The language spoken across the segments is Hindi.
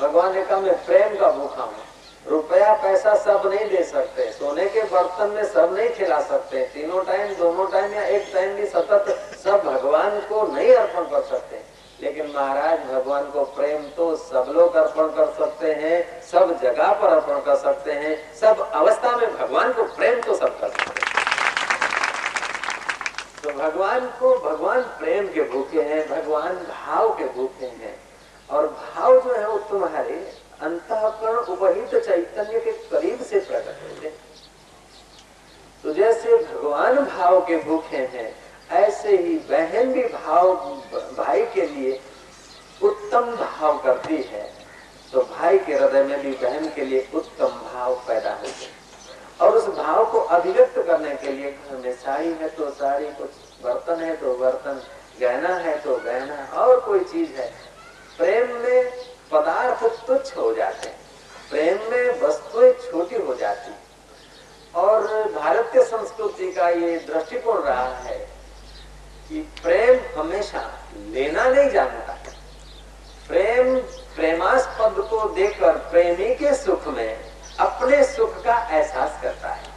भगवान ने कहा, मैं प्रेम का भूखा हूँ। रुपया, पैसा सब नहीं दे सकते। सोने के बर्तन में सब नहीं खिला सकते। तीनों टाइम, दोनों टाइम या एक टाइम भी सतत सब भगवान को नहीं अर्पण कर सकते। लेकिन महाराज, भगवान को प्रेम तो सब लोग अर्पण कर सकते हैं, सब जगह पर अर्पण कर सकते हैं, सब अवस्था में भगवान को प्रेम तो सब कर सकते हैं। तो भगवान को, भगवान प्रेम के भूखे हैं, भगवान भाव के भूखे हैं। और भाव जो है वो तुम्हारे अंतकरण उपहित चैतन्य के करीब से प्रकट होते तो जैसे भगवान भाव के भूखे हैं, ऐसे ही बहन भी भाव, भाई के लिए उत्तम भाव करती है। तो भाई के हृदय में भी बहन के लिए उत्तम भाव पैदा होते हैं और उस भाव को अभिव्यक्त करने के लिए घर में साड़ी है तो साड़ी कुछ बर्तन है तो बर्तन, गहना है तो गहना, और कोई चीज़ है प्रेम में पदार्थ तुच्छ हो जाते हैं। प्रेम में वस्तुएँ छोटी हो जाती और भारतीय संस्कृति का ये दृष्टिकोण रहा है कि प्रेम हमेशा लेना नहीं जानता। प्रेम, प्रेमास्पद को देकर प्रेमी के सुख में अपने सुख का एहसास करता है।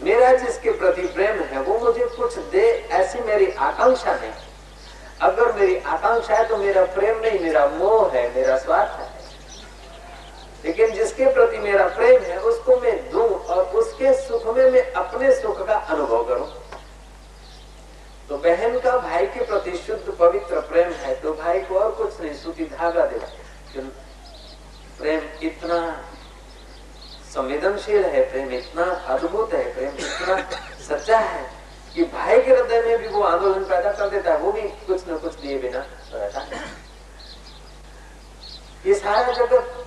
मेरा जिसके प्रति प्रेम है, वो मुझे कुछ दे, ऐसी मेरी आकांक्षा नहीं। अगर मेरी आकांक्षा है तो मेरा प्रेम नहीं, मेरा मोह है, मेरा स्वार्थ है। लेकिन जिसके प्रति मेरा प्रेम है, उसको मैं दू और उसके सुख में मैं अपने सुख का अनुभव करूँ। तो बहन का भाई के प्रति शुद्ध, पवित्र प्रेम है तो भाई को और कुछ नहीं सूती धागा दे। प्रेम इतना संवेदनशील है, प्रेम इतना अद्भुत है, प्रेम इतना सच्चा है कि भाई के हृदय में भी वो आंदोलन पैदा कर देता है, वो भी कुछ न कुछ दिए बिना रहता है। ये सारा जगत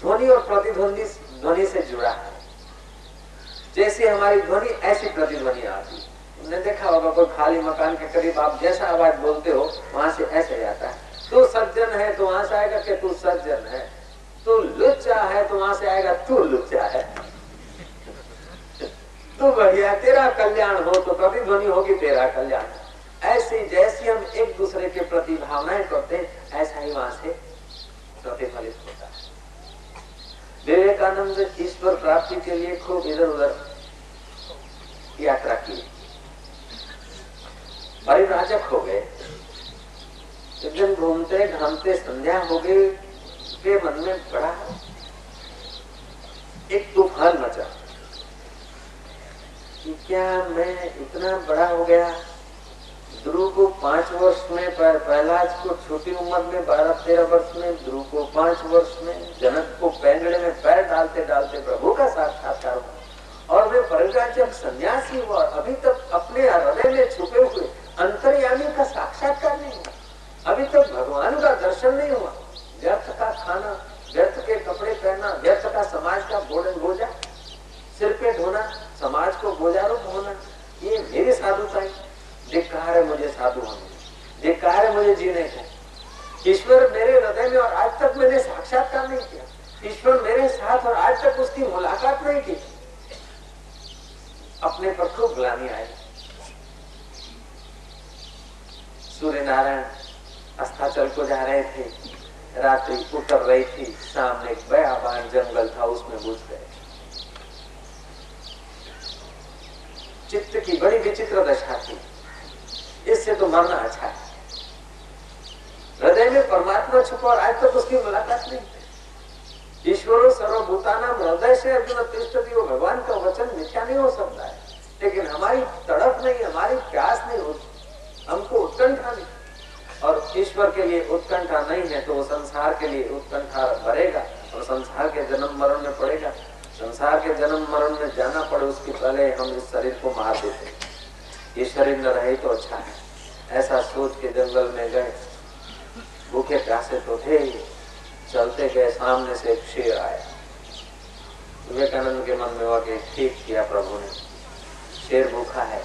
ध्वनि और प्रतिध्वनि ध्वनि से जुड़ा है। जैसे हमारी ध्वनि, ऐसी प्रतिध्वनि आती तुमने देखा होगा, कोई खाली मकान के करीब आप जैसा आवाज़ बोलते हो, वहाँ से ऐसे आता है। तू सज्जन है तो वहाँ से आएगा कि तू सज्जन है। तू लुच्चा है तो वहाँ से आएगा, तू लुच्चा है तू बढ़िया, तेरा कल्याण हो तो प्रतिध्वनि होगी तेरा कल्याण। ऐसे जैसे हम एक दूसरे के प्रति भावनाएँ करते ऐसा ही वहाँ से प्रतिफलित होता है। विवेकानंद ईश्वर प्राप्ति के लिए खूब इधर उधर यात्रा की। परिव्राजक हो गए। एक दिन घूमते घामते संध्या हो गई, के मन में बड़ा एक तूफ़ान मचा। कि क्या मैं इतना बड़ा हो गया? ध्रुव को पाँच वर्ष में प्रहलाद को छोटी उम्र में बारह तेरह वर्ष में, ध्रुव को पाँच वर्ष में, जनक को पैंगड़े में पैर डालते डालते प्रभु का साक्षात्कार हुआ। और वे परिव्राजक सन्यासी हुआ अभी तक अपने हृदय में छुपे हुए अंतर्यामी का साक्षात्कार नहीं हुआ। अभी तक भगवान का दर्शन नहीं हुआ। व्यर्थ का खाना, व्यर्थ के कपड़े पहनना, व्यर्थ का समाज का भोजन बोझा सिर पे ढोना समाज को होना ये मेरी साधुता है। धिकार है मुझे साधु होने धिकार है मुझे जीने को। ईश्वर मेरे हृदय में और आज तक मैंने साक्षात्कार नहीं किया। ईश्वर मेरे साथ और आज तक उसकी मुलाकात नहीं की। अपने पर खूब ग्लानी आई। सूर्य नारायण अस्ताचल को जा रहे थे। रात्रि उतर रही थी। सामने एक बयाबान जंगल था, उसमें घुस गए। चित्त की बड़ी विचित्र दशा थी। इससे तो मरना अच्छा है। हृदय में परमात्मा छुपा और आज तक उसकी मुलाकात नहीं ईश्वरों, सर्वभूताना हृदय से अर्जुन तिष्ठती वो भगवान का वचन मिथ्या नहीं हो सकता है। लेकिन हमारी तड़प नहीं, हमारी प्यास नहीं होती। हमको उत्कंठा नहीं। और ईश्वर के लिए उत्कंठा नहीं है तो वो संसार के लिए उत्कंठा भरेगा और संसार के जन्म मरण में पड़ेगा। संसार के जन्म मरण में जाना पड़े, उसके पहले हम इस शरीर को मार देते ये शरीर न रहे तो अच्छा है। ऐसा सोच के जंगल में गए। भूखे प्यासे तो थे। चलते गए, सामने से एक शेर आया। विवेकानंद के मन में हुआ कि ठीक किया प्रभु ने। शेर भूखा है।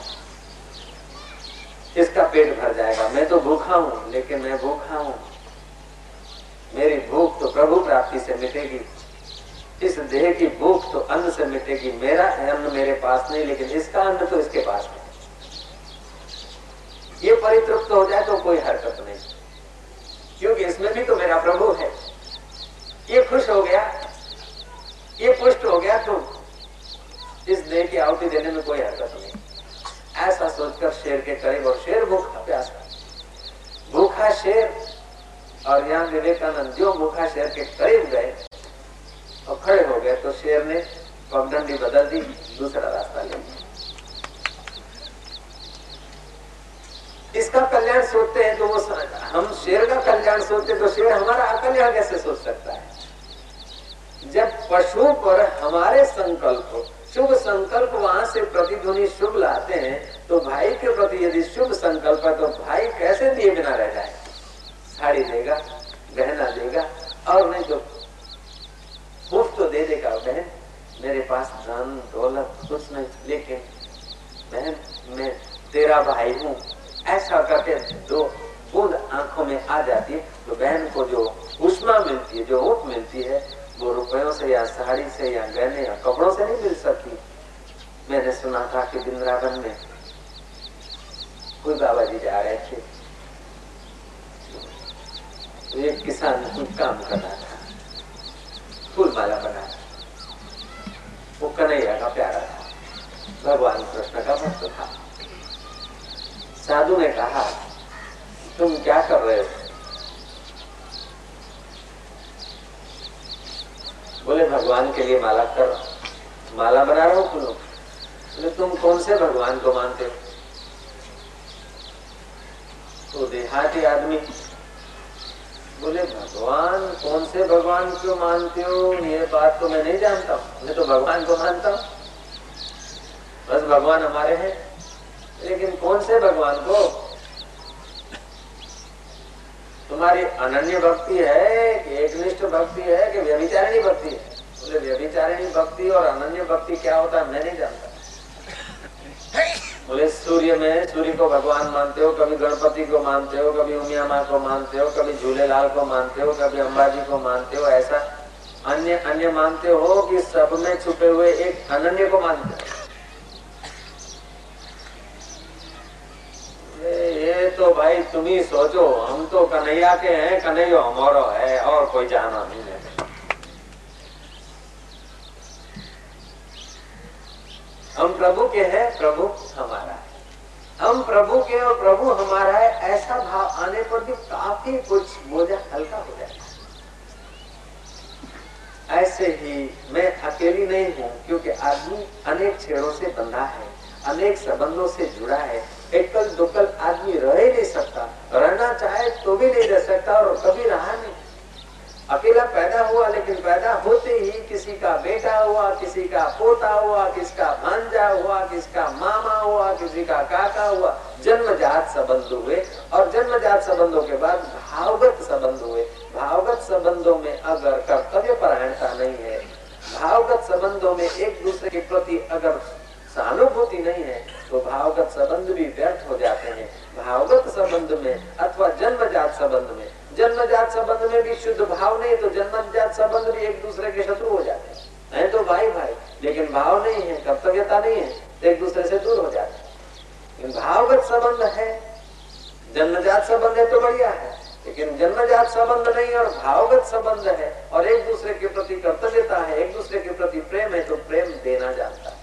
इसका पेट भर जाएगा। मैं तो भूखा हूँ, लेकिन मैं भूखा हूँ। मेरी भूख तो प्रभु प्राप्ति से मिटेगी। इस देह की भूख तो अन्न से मिटेगी, मेरा अन्न मेरे पास नहीं, लेकिन इसका अन्न तो इसके पास है। ये परितृप्त हो जाए तो कोई हरकत नहीं। क्योंकि इसमें भी तो मेरा प्रभु है। ये खुश हो गया, ये पुष्ट हो गया तो इस देह की आहुति देने में कोई हरकत नहीं। ऐसा सोचकर शेर के करीब, और शेर भूखा प्यासा भूखा शेर, और यहाँ विवेकानंद जो भूखा शेर के करीब गए और खड़े हो गए तो शेर ने पगडंडी बदल दी, दूसरा रास्ता ले लिया। इसका कल्याण सोचते हैं तो वो हम शेर का कल्याण सोचते तो शेर हमारा अकल्याण कैसे सोच सकता है? जब पशु पर हमारे संकल्प, शुभ संकल्प वहाँ से प्रतिध्वनि शुभ लाते हैं तो भाई के प्रति यदि शुभ संकल्प है तो भाई कैसे दिए बिना रह जाए? साड़ी देगा गहना देगा और नहीं तो मुफ़्त तो दे देगा बहन मेरे पास धन दौलत कुछ नहीं लेकिन बहन मैं तेरा भाई हूँ। ऐसा करके दो बूंद आँखों में आ जाती है तो बहन को जो उष्मा मिलती है, जो ऊट मिलती है, वो रुपयों से या साड़ी से या गहने या कपड़ों से नहीं मिल सकती। मैंने सुना था कि वृंदावन में कोई बाबा जी जा रहे थे। तो एक किसान कुछ काम कर रहा था। फूल माला बना रहा वो कन्हैया का प्यारा था। भगवान कृष्ण का भक्त था। साधु ने कहा, तुम क्या कर रहे हो? बोले, भगवान के लिए माला कर, माला बना रहा हूँ बोले, तुम कौन से भगवान को मानते हो? तो देहाती आदमी, बोले, भगवान कौन से भगवान को मानते हो? ये बात तो मैं नहीं जानता। हूँ मैं तो भगवान को मानता हूँ। बस भगवान हमारे हैं। लेकिन कौन से भगवान को? तुम्हारी अनन्य भक्ति है कि एकनिष्ठ भक्ति है कि व्यभिचारिणी भक्ति है? बोले, व्यभिचारिणी भक्ति और अनन्य भक्ति क्या होता है? मैं नहीं जानता। बोले, सूर्य में सूर्य को भगवान मानते हो, कभी गणपति को मानते हो, कभी उमिया माँ को मानते हो, कभी झूलेलाल को मानते हो, कभी अम्बाजी को मानते हो, ऐसा अन्य अन्य मानते हो कि सब में छुपे हुए एक अनन्य को मानते हो ये तो भाई, तुम ही सोचो, हम तो कन्हैया के हैं, कन्हैया हमारा है, और कोई जाना नहीं है। हम प्रभु के हैं, प्रभु हमारा है। हम प्रभु के और प्रभु हमारा है, ऐसा भाव आने पर भी काफ़ी कुछ बोझा हल्का हो जाता है। ऐसे ही मैं अकेली नहीं हूँ, क्योंकि आदमी अनेक छेड़ों से बंधा है, अनेक संबंधों से जुड़ा है एकल दुकल आदमी रह ही नहीं सकता रहना चाहे तो भी नहीं रह सकता और कभी रहा नहीं अकेला पैदा हुआ लेकिन पैदा होते ही किसी का बेटा हुआ किसी का पोता हुआ किसका भांजा हुआ किसका मामा हुआ किसी का काका हुआ जन्मजात संबंध हुए और जन्मजात संबंधों के बाद भावगत संबंध हुए भावगत संबंधों में अगर कर्तव्य परायणता नहीं है भावगत संबंधों में एक दूसरे के प्रति अगर सहानुभूति नहीं है तो भावगत संबंध भी व्यर्थ हो जाते हैं। भावगत संबंध में अथवा जन्मजात संबंध में। जन्मजात संबंध में भी शुद्ध भाव नहीं तो जन्मजात संबंध भी एक दूसरे के शत्रु हो जाते हैं। तो भाई भाई, लेकिन भाव नहीं है, कर्तव्यता नहीं है तो एक दूसरे से दूर हो जाते हैं। भावगत संबंध है, जन्मजात संबंध है तो बढ़िया है, लेकिन जन्मजात संबंध नहीं और भावगत संबंध है और एक दूसरे के प्रति कर्तव्यता है, एक दूसरे के प्रति प्रेम है तो प्रेम देना जानता है।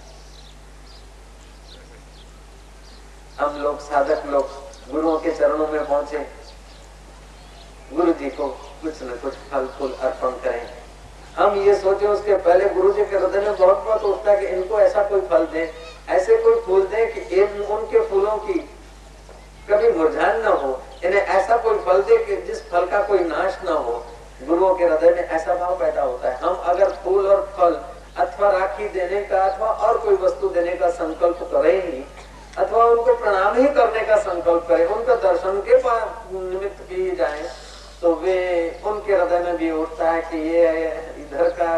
हम लोग, साधक लोग, गुरुओं के चरणों में पहुँचे। गुरु जी को कुछ न कुछ फल फूल अर्पण करें। हम ये सोचे उसके पहले गुरु जी के हृदय में बहुत बहुत उठता है कि इनको ऐसा कोई फल दे, ऐसे कोई फूल दे कि इन, उनके फूलों की कभी मुरझान न हो। इन्हें ऐसा कोई फल दे कि जिस फल का कोई नाश न हो। गुरुओं के हृदय में ऐसा भाव पैदा होता है। हम अगर फूल और फल अथवा राखी देने का अथवा और कोई वस्तु देने का संकल्प करें ही अथवा उनको प्रणाम ही करने का संकल्प करें, उनका दर्शन के निमित्त किए जाए तो वे उनके हृदय में भी उठता है कि ये इधर का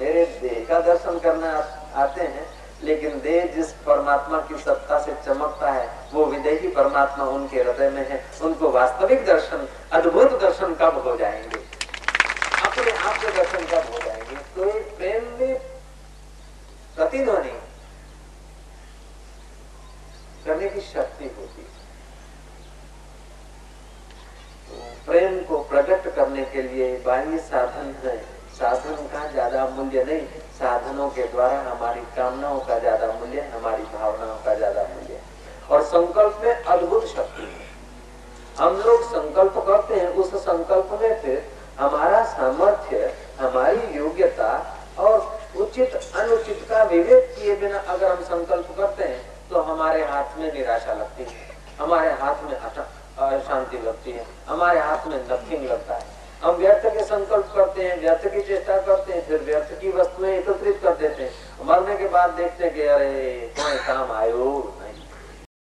मेरे देह का दर्शन करने आते हैं, लेकिन देह जिस परमात्मा की सत्ता से चमकता है, वो विदेही परमात्मा उनके हृदय में है, उनको वास्तविक दर्शन, अद्भुत दर्शन कब हो जाएँगे? अपने आप के दर्शन कब हो जाएँगे? तो प्रेम में प्रतिध्वनि करने की शक्ति होती है तो प्रेम को प्रकट बाह्य साधन है। साधन का ज़्यादा मूल्य नहीं, साधनों के द्वारा हमारी कामनाओं का ज़्यादा मूल्य, हमारी भावनाओं का ज़्यादा मूल्य और संकल्प में अद्भुत शक्ति है। हम लोग संकल्प करते हैं, उस संकल्प में फिर हमारा सामर्थ्य, हमारी योग्यता और उचित, अनुचित का विवेक किए बिना अगर हम संकल्प करते हैं तो हमारे हाथ में निराशा लगती है। हमारे हाथ में अशांति लगती है। हमारे हाथ में नथिंग लगता है। हम व्यर्थ के संकल्प करते हैं, व्यर्थ की चेष्टा करते हैं, फिर व्यर्थ की वस्तुएँ एकत्रित कर देते हैं। मरने के बाद देखते कि अरे काम आयो